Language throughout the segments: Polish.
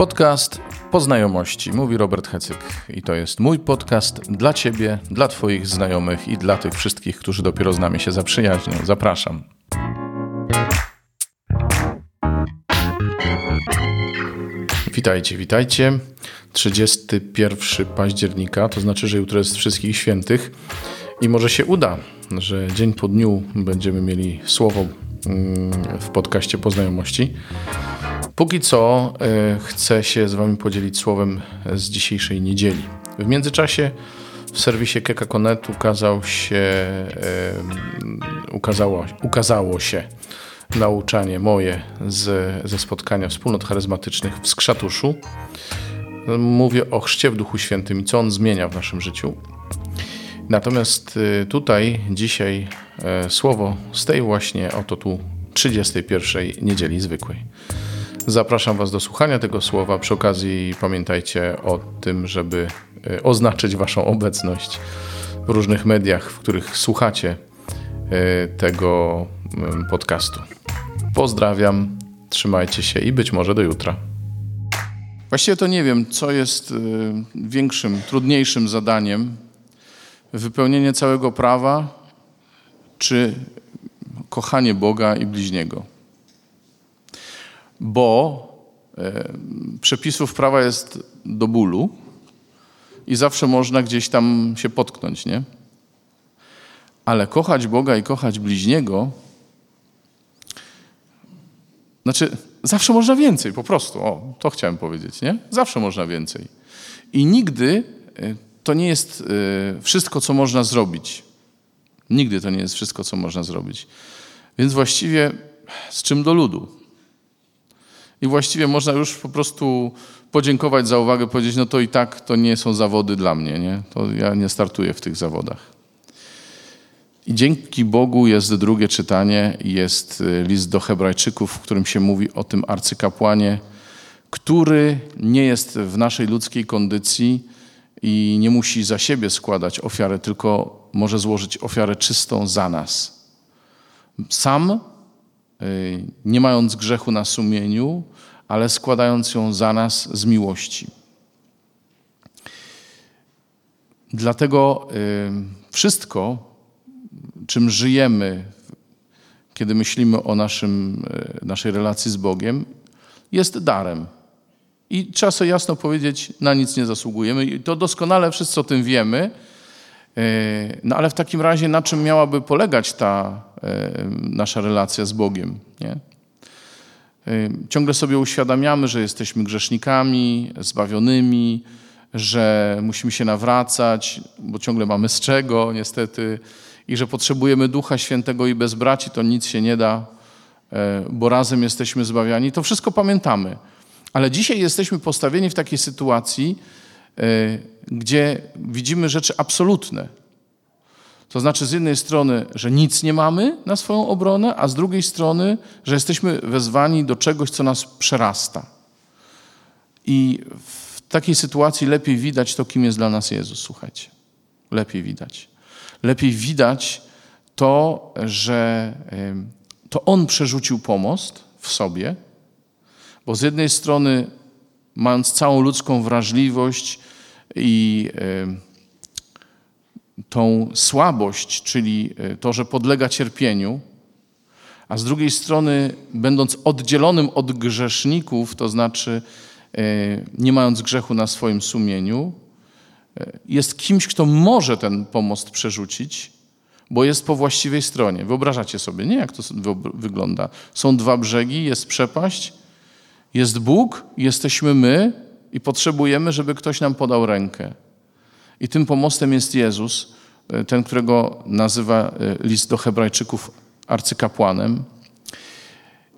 Podcast Poznajomości, mówi Robert Hecyk. I to jest mój podcast dla Ciebie, dla Twoich znajomych i dla tych wszystkich, którzy dopiero z nami się zaprzyjaźnią. Zapraszam. Witajcie, witajcie. 31 października, to znaczy, że jutro jest Wszystkich Świętych i może się uda, że dzień po dniu będziemy mieli słowo mm, w podcaście Poznajomości. Póki co e, chcę się z Wami podzielić słowem z dzisiejszej niedzieli. W międzyczasie w serwisie Kekakonet ukazał się, e, ukazało, ukazało się nauczanie moje z, ze spotkania wspólnot charyzmatycznych w Skrzatuszu. Mówię o chrzcie w Duchu Świętym i co on zmienia w naszym życiu. Natomiast e, tutaj dzisiaj słowo z tej właśnie oto tu 31 niedzieli zwykłej. Zapraszam Was do słuchania tego słowa. Przy okazji pamiętajcie o tym, żeby e, oznaczyć Waszą obecność w różnych mediach, w których słuchacie e, tego podcastu. Pozdrawiam, trzymajcie się i być może do jutra. Właściwie to nie wiem, co jest e, większym, trudniejszym zadaniem: wypełnienie całego prawa, czy kochanie Boga i bliźniego bo e, przepisów prawa jest do bólu i zawsze można gdzieś tam się potknąć, nie? Ale kochać Boga i kochać bliźniego, znaczy zawsze można więcej, po prostu. O, to chciałem powiedzieć, nie? Zawsze można więcej. I nigdy e, to nie jest e, wszystko, co można zrobić. Nigdy to nie jest wszystko, co można zrobić. Więc właściwie z czym do ludu? I właściwie można już po prostu podziękować za uwagę, powiedzieć, no to i tak to nie są zawody dla mnie, nie? To ja nie startuję w tych zawodach. I dzięki Bogu jest drugie czytanie, jest y, list do Hebrajczyków, w którym się mówi o tym arcykapłanie, który nie jest w naszej ludzkiej kondycji i nie musi za siebie składać ofiary, tylko może złożyć ofiarę czystą za nas. Sam nie mając grzechu na sumieniu, ale składając ją za nas z miłości. Dlatego y, wszystko, czym żyjemy, kiedy myślimy o naszym, y, naszej relacji z Bogiem, jest darem. I trzeba sobie jasno powiedzieć, na nic nie zasługujemy. I to doskonale wszyscy o tym wiemy. No ale w takim razie, na czym miałaby polegać ta nasza relacja z Bogiem. Nie? E, ciągle sobie uświadamiamy, że jesteśmy grzesznikami, zbawionymi, że musimy się nawracać, bo ciągle mamy z czego, niestety, i że potrzebujemy Ducha Świętego i bez braci to nic się nie da, e, bo razem jesteśmy zbawiani. To wszystko pamiętamy. Ale dzisiaj jesteśmy postawieni w takiej sytuacji, gdzie widzimy rzeczy absolutne. To znaczy z jednej strony, że nic nie mamy na swoją obronę, a z drugiej strony, że jesteśmy wezwani do czegoś, co nas przerasta. I w takiej sytuacji lepiej widać to, kim jest dla nas Jezus, słuchajcie. Lepiej widać. Lepiej widać to, że to On przerzucił pomost w sobie, bo z jednej strony, mając całą ludzką wrażliwość i tą słabość, czyli e, to, że podlega cierpieniu, a z drugiej strony, będąc oddzielonym od grzeszników, to znaczy e, nie mając grzechu na swoim sumieniu, e, jest kimś, kto może ten pomost przerzucić, bo jest po właściwej stronie. Wyobrażacie sobie, nie? Jak to wygląda? Są dwa brzegi, jest przepaść, jest Bóg, jesteśmy my i potrzebujemy, żeby ktoś nam podał rękę. I tym pomostem jest Jezus, e, ten, którego nazywa e, list do Hebrajczyków arcykapłanem.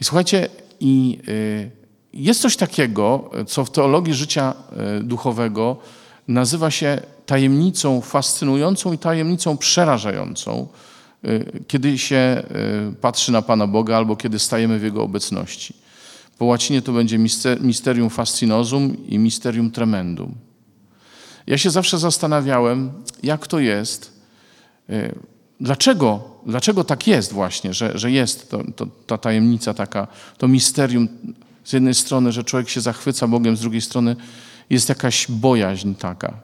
I słuchajcie, i e, jest coś takiego, co w teologii życia duchowego nazywa się tajemnicą fascynującą i tajemnicą przerażającą, kiedy się patrzy na Pana Boga albo kiedy stajemy w Jego obecności. Po łacinie to będzie misterium fascinosum i misterium tremendum. Ja się zawsze zastanawiałem, jak to jest, e, dlaczego, dlaczego tak jest właśnie, że, że jest to, to, ta tajemnica taka, to misterium z jednej strony, że człowiek się zachwyca Bogiem, z drugiej strony jest jakaś bojaźń taka.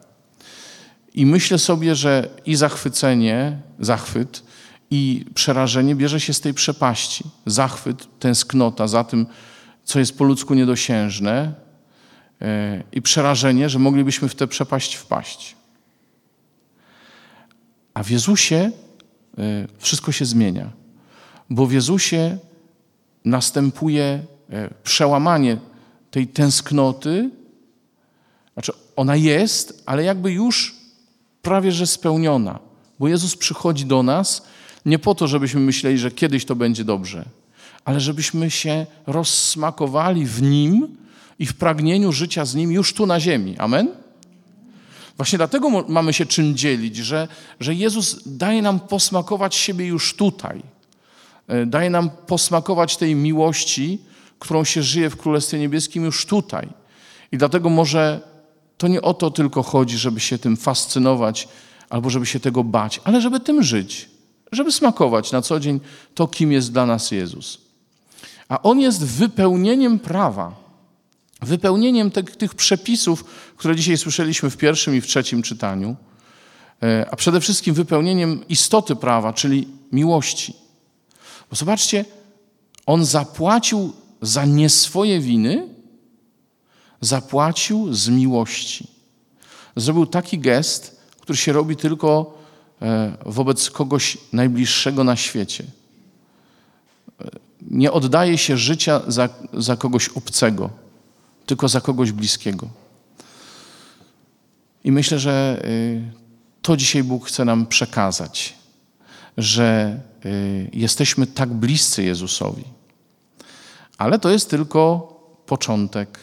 I myślę sobie, że i zachwycenie, zachwyt, i przerażenie bierze się z tej przepaści. Zachwyt, tęsknota za tym, co jest po ludzku niedosiężne, i przerażenie, że moglibyśmy w tę przepaść wpaść. A w Jezusie e, wszystko się zmienia, bo w Jezusie następuje e, przełamanie tej tęsknoty. Znaczy, ona jest, ale jakby już prawie że spełniona, bo Jezus przychodzi do nas nie po to, żebyśmy myśleli, że kiedyś to będzie dobrze, ale żebyśmy się rozsmakowali w Nim i w pragnieniu życia z Nim już tu na ziemi. Amen? Właśnie dlatego mamy się czym dzielić, że, że Jezus daje nam posmakować siebie już tutaj. E, daje nam posmakować tej miłości, którą się żyje w Królestwie Niebieskim już tutaj. I dlatego może to nie o to tylko chodzi, żeby się tym fascynować albo żeby się tego bać, ale żeby tym żyć, żeby smakować na co dzień to, kim jest dla nas Jezus. A On jest wypełnieniem prawa, wypełnieniem te, tych przepisów, które dzisiaj słyszeliśmy w pierwszym i w trzecim czytaniu, e, a przede wszystkim wypełnieniem istoty prawa, czyli miłości. Bo zobaczcie, On zapłacił za nie swoje winy, zapłacił z miłości. Zrobił taki gest, który się robi tylko e, wobec kogoś najbliższego na świecie. E, nie oddaje się życia za, za kogoś obcego, tylko za kogoś bliskiego. I myślę, że y, to dzisiaj Bóg chce nam przekazać, że y, jesteśmy tak bliscy Jezusowi. Ale to jest tylko początek.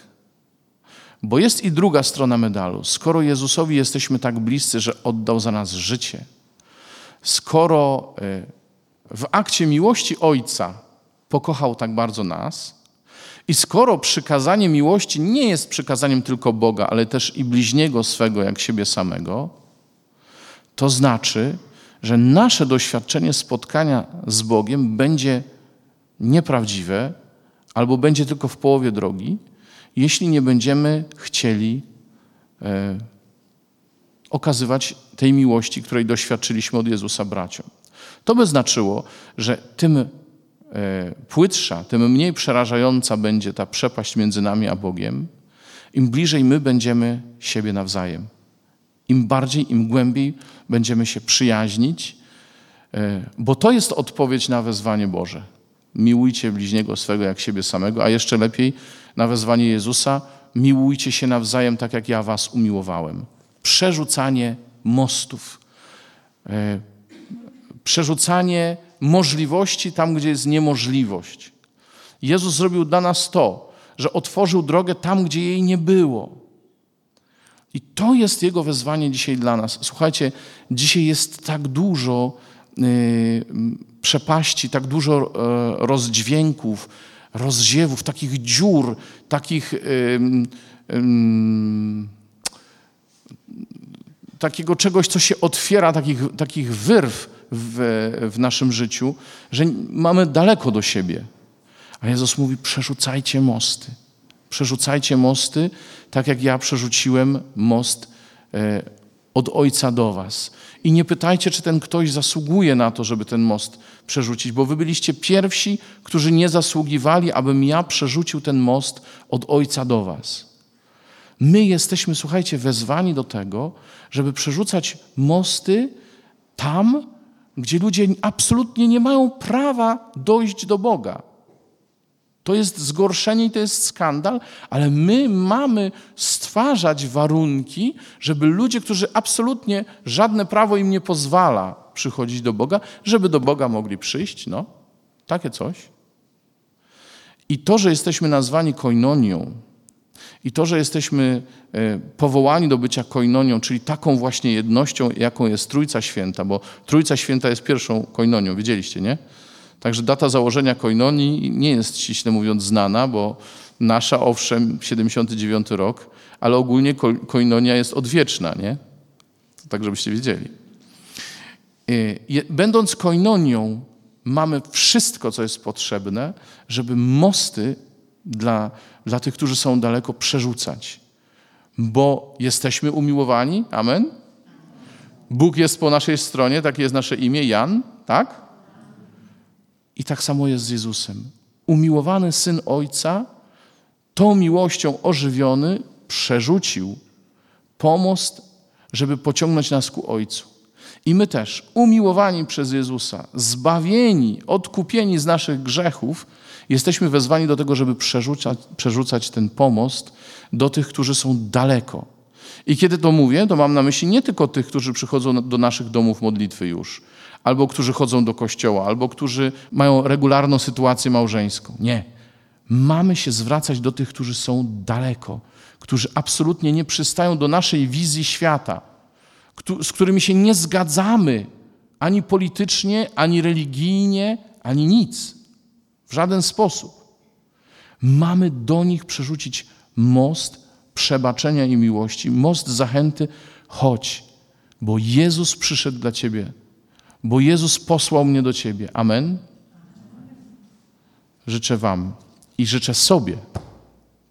Bo jest i druga strona medalu. Skoro Jezusowi jesteśmy tak bliscy, że oddał za nas życie, skoro y, w akcie miłości Ojca pokochał tak bardzo nas, i skoro przykazanie miłości nie jest przykazaniem tylko Boga, ale też i bliźniego swego jak siebie samego, to znaczy, że nasze doświadczenie spotkania z Bogiem będzie nieprawdziwe albo będzie tylko w połowie drogi, jeśli nie będziemy chcieli e, okazywać tej miłości, której doświadczyliśmy od Jezusa braciom. To by znaczyło, że tym płytsza, tym mniej przerażająca będzie ta przepaść między nami a Bogiem, im bliżej my będziemy siebie nawzajem. Im bardziej, im głębiej będziemy się przyjaźnić, e, bo to jest odpowiedź na wezwanie Boże. Miłujcie bliźniego swego jak siebie samego, a jeszcze lepiej na wezwanie Jezusa, miłujcie się nawzajem tak, jak ja was umiłowałem. Przerzucanie mostów, e, przerzucanie możliwości tam, gdzie jest niemożliwość. Jezus zrobił dla nas to, że otworzył drogę tam, gdzie jej nie było. I to jest Jego wezwanie dzisiaj dla nas. Słuchajcie, dzisiaj jest tak dużo y, przepaści, tak dużo y, rozdźwięków, rozziewów, takich dziur, takich. Y, takiego czegoś, co się otwiera, takich, takich wyrw w, w naszym życiu, że mamy daleko do siebie. A Jezus mówi: przerzucajcie mosty. Przerzucajcie mosty, tak jak ja przerzuciłem most e, od Ojca do Was. I nie pytajcie, czy ten ktoś zasługuje na to, żeby ten most przerzucić, bo Wy byliście pierwsi, którzy nie zasługiwali, abym ja przerzucił ten most od Ojca do Was. My jesteśmy, słuchajcie, wezwani do tego, żeby przerzucać mosty tam, gdzie ludzie absolutnie nie mają prawa dojść do Boga. To jest zgorszenie i to jest skandal, ale my mamy stwarzać warunki, żeby ludzie, którzy absolutnie żadne prawo im nie pozwala przychodzić do Boga, żeby do Boga mogli przyjść. No, takie coś. I to, że jesteśmy nazwani koinonią, i to, że jesteśmy e, powołani do bycia koinonią, czyli taką właśnie jednością, jaką jest Trójca Święta, bo Trójca Święta jest pierwszą koinonią, widzieliście, nie? Także data założenia koinonii nie jest ściśle mówiąc znana, bo nasza owszem 79 rok, ale ogólnie koinonia jest odwieczna, nie? Tak, żebyście wiedzieli. E, będąc koinonią, mamy wszystko, co jest potrzebne, żeby mosty dla, dla tych, którzy są daleko, przerzucać. Bo jesteśmy umiłowani. Amen. Bóg jest po naszej stronie, takie jest nasze imię, Jan, tak? I tak samo jest z Jezusem. Umiłowany syn Ojca, tą miłością ożywiony, przerzucił pomost, żeby pociągnąć nas ku Ojcu. I my też, umiłowani przez Jezusa, zbawieni, odkupieni z naszych grzechów, jesteśmy wezwani do tego, żeby przerzucać, przerzucać ten pomost do tych, którzy są daleko. I kiedy to mówię, to mam na myśli nie tylko tych, którzy przychodzą do naszych domów modlitwy już, albo którzy chodzą do kościoła, albo którzy mają regularną sytuację małżeńską. Nie. Mamy się zwracać do tych, którzy są daleko, którzy absolutnie nie przystają do naszej wizji świata, z którymi się nie zgadzamy ani politycznie, ani religijnie, ani nic. W żaden sposób. Mamy do nich przerzucić most przebaczenia i miłości, most zachęty, chodź, bo Jezus przyszedł dla ciebie, bo Jezus posłał mnie do ciebie. Amen. Życzę Wam i życzę sobie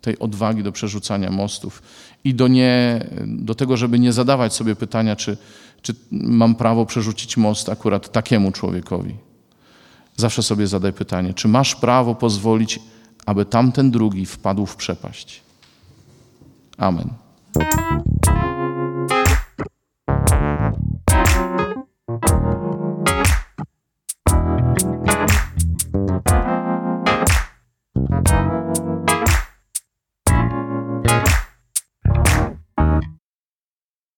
tej odwagi do przerzucania mostów i do, nie, do tego, żeby nie zadawać sobie pytania, czy, czy mam prawo przerzucić most akurat takiemu człowiekowi. Zawsze sobie zadaj pytanie, czy masz prawo pozwolić, aby tamten drugi wpadł w przepaść. Amen.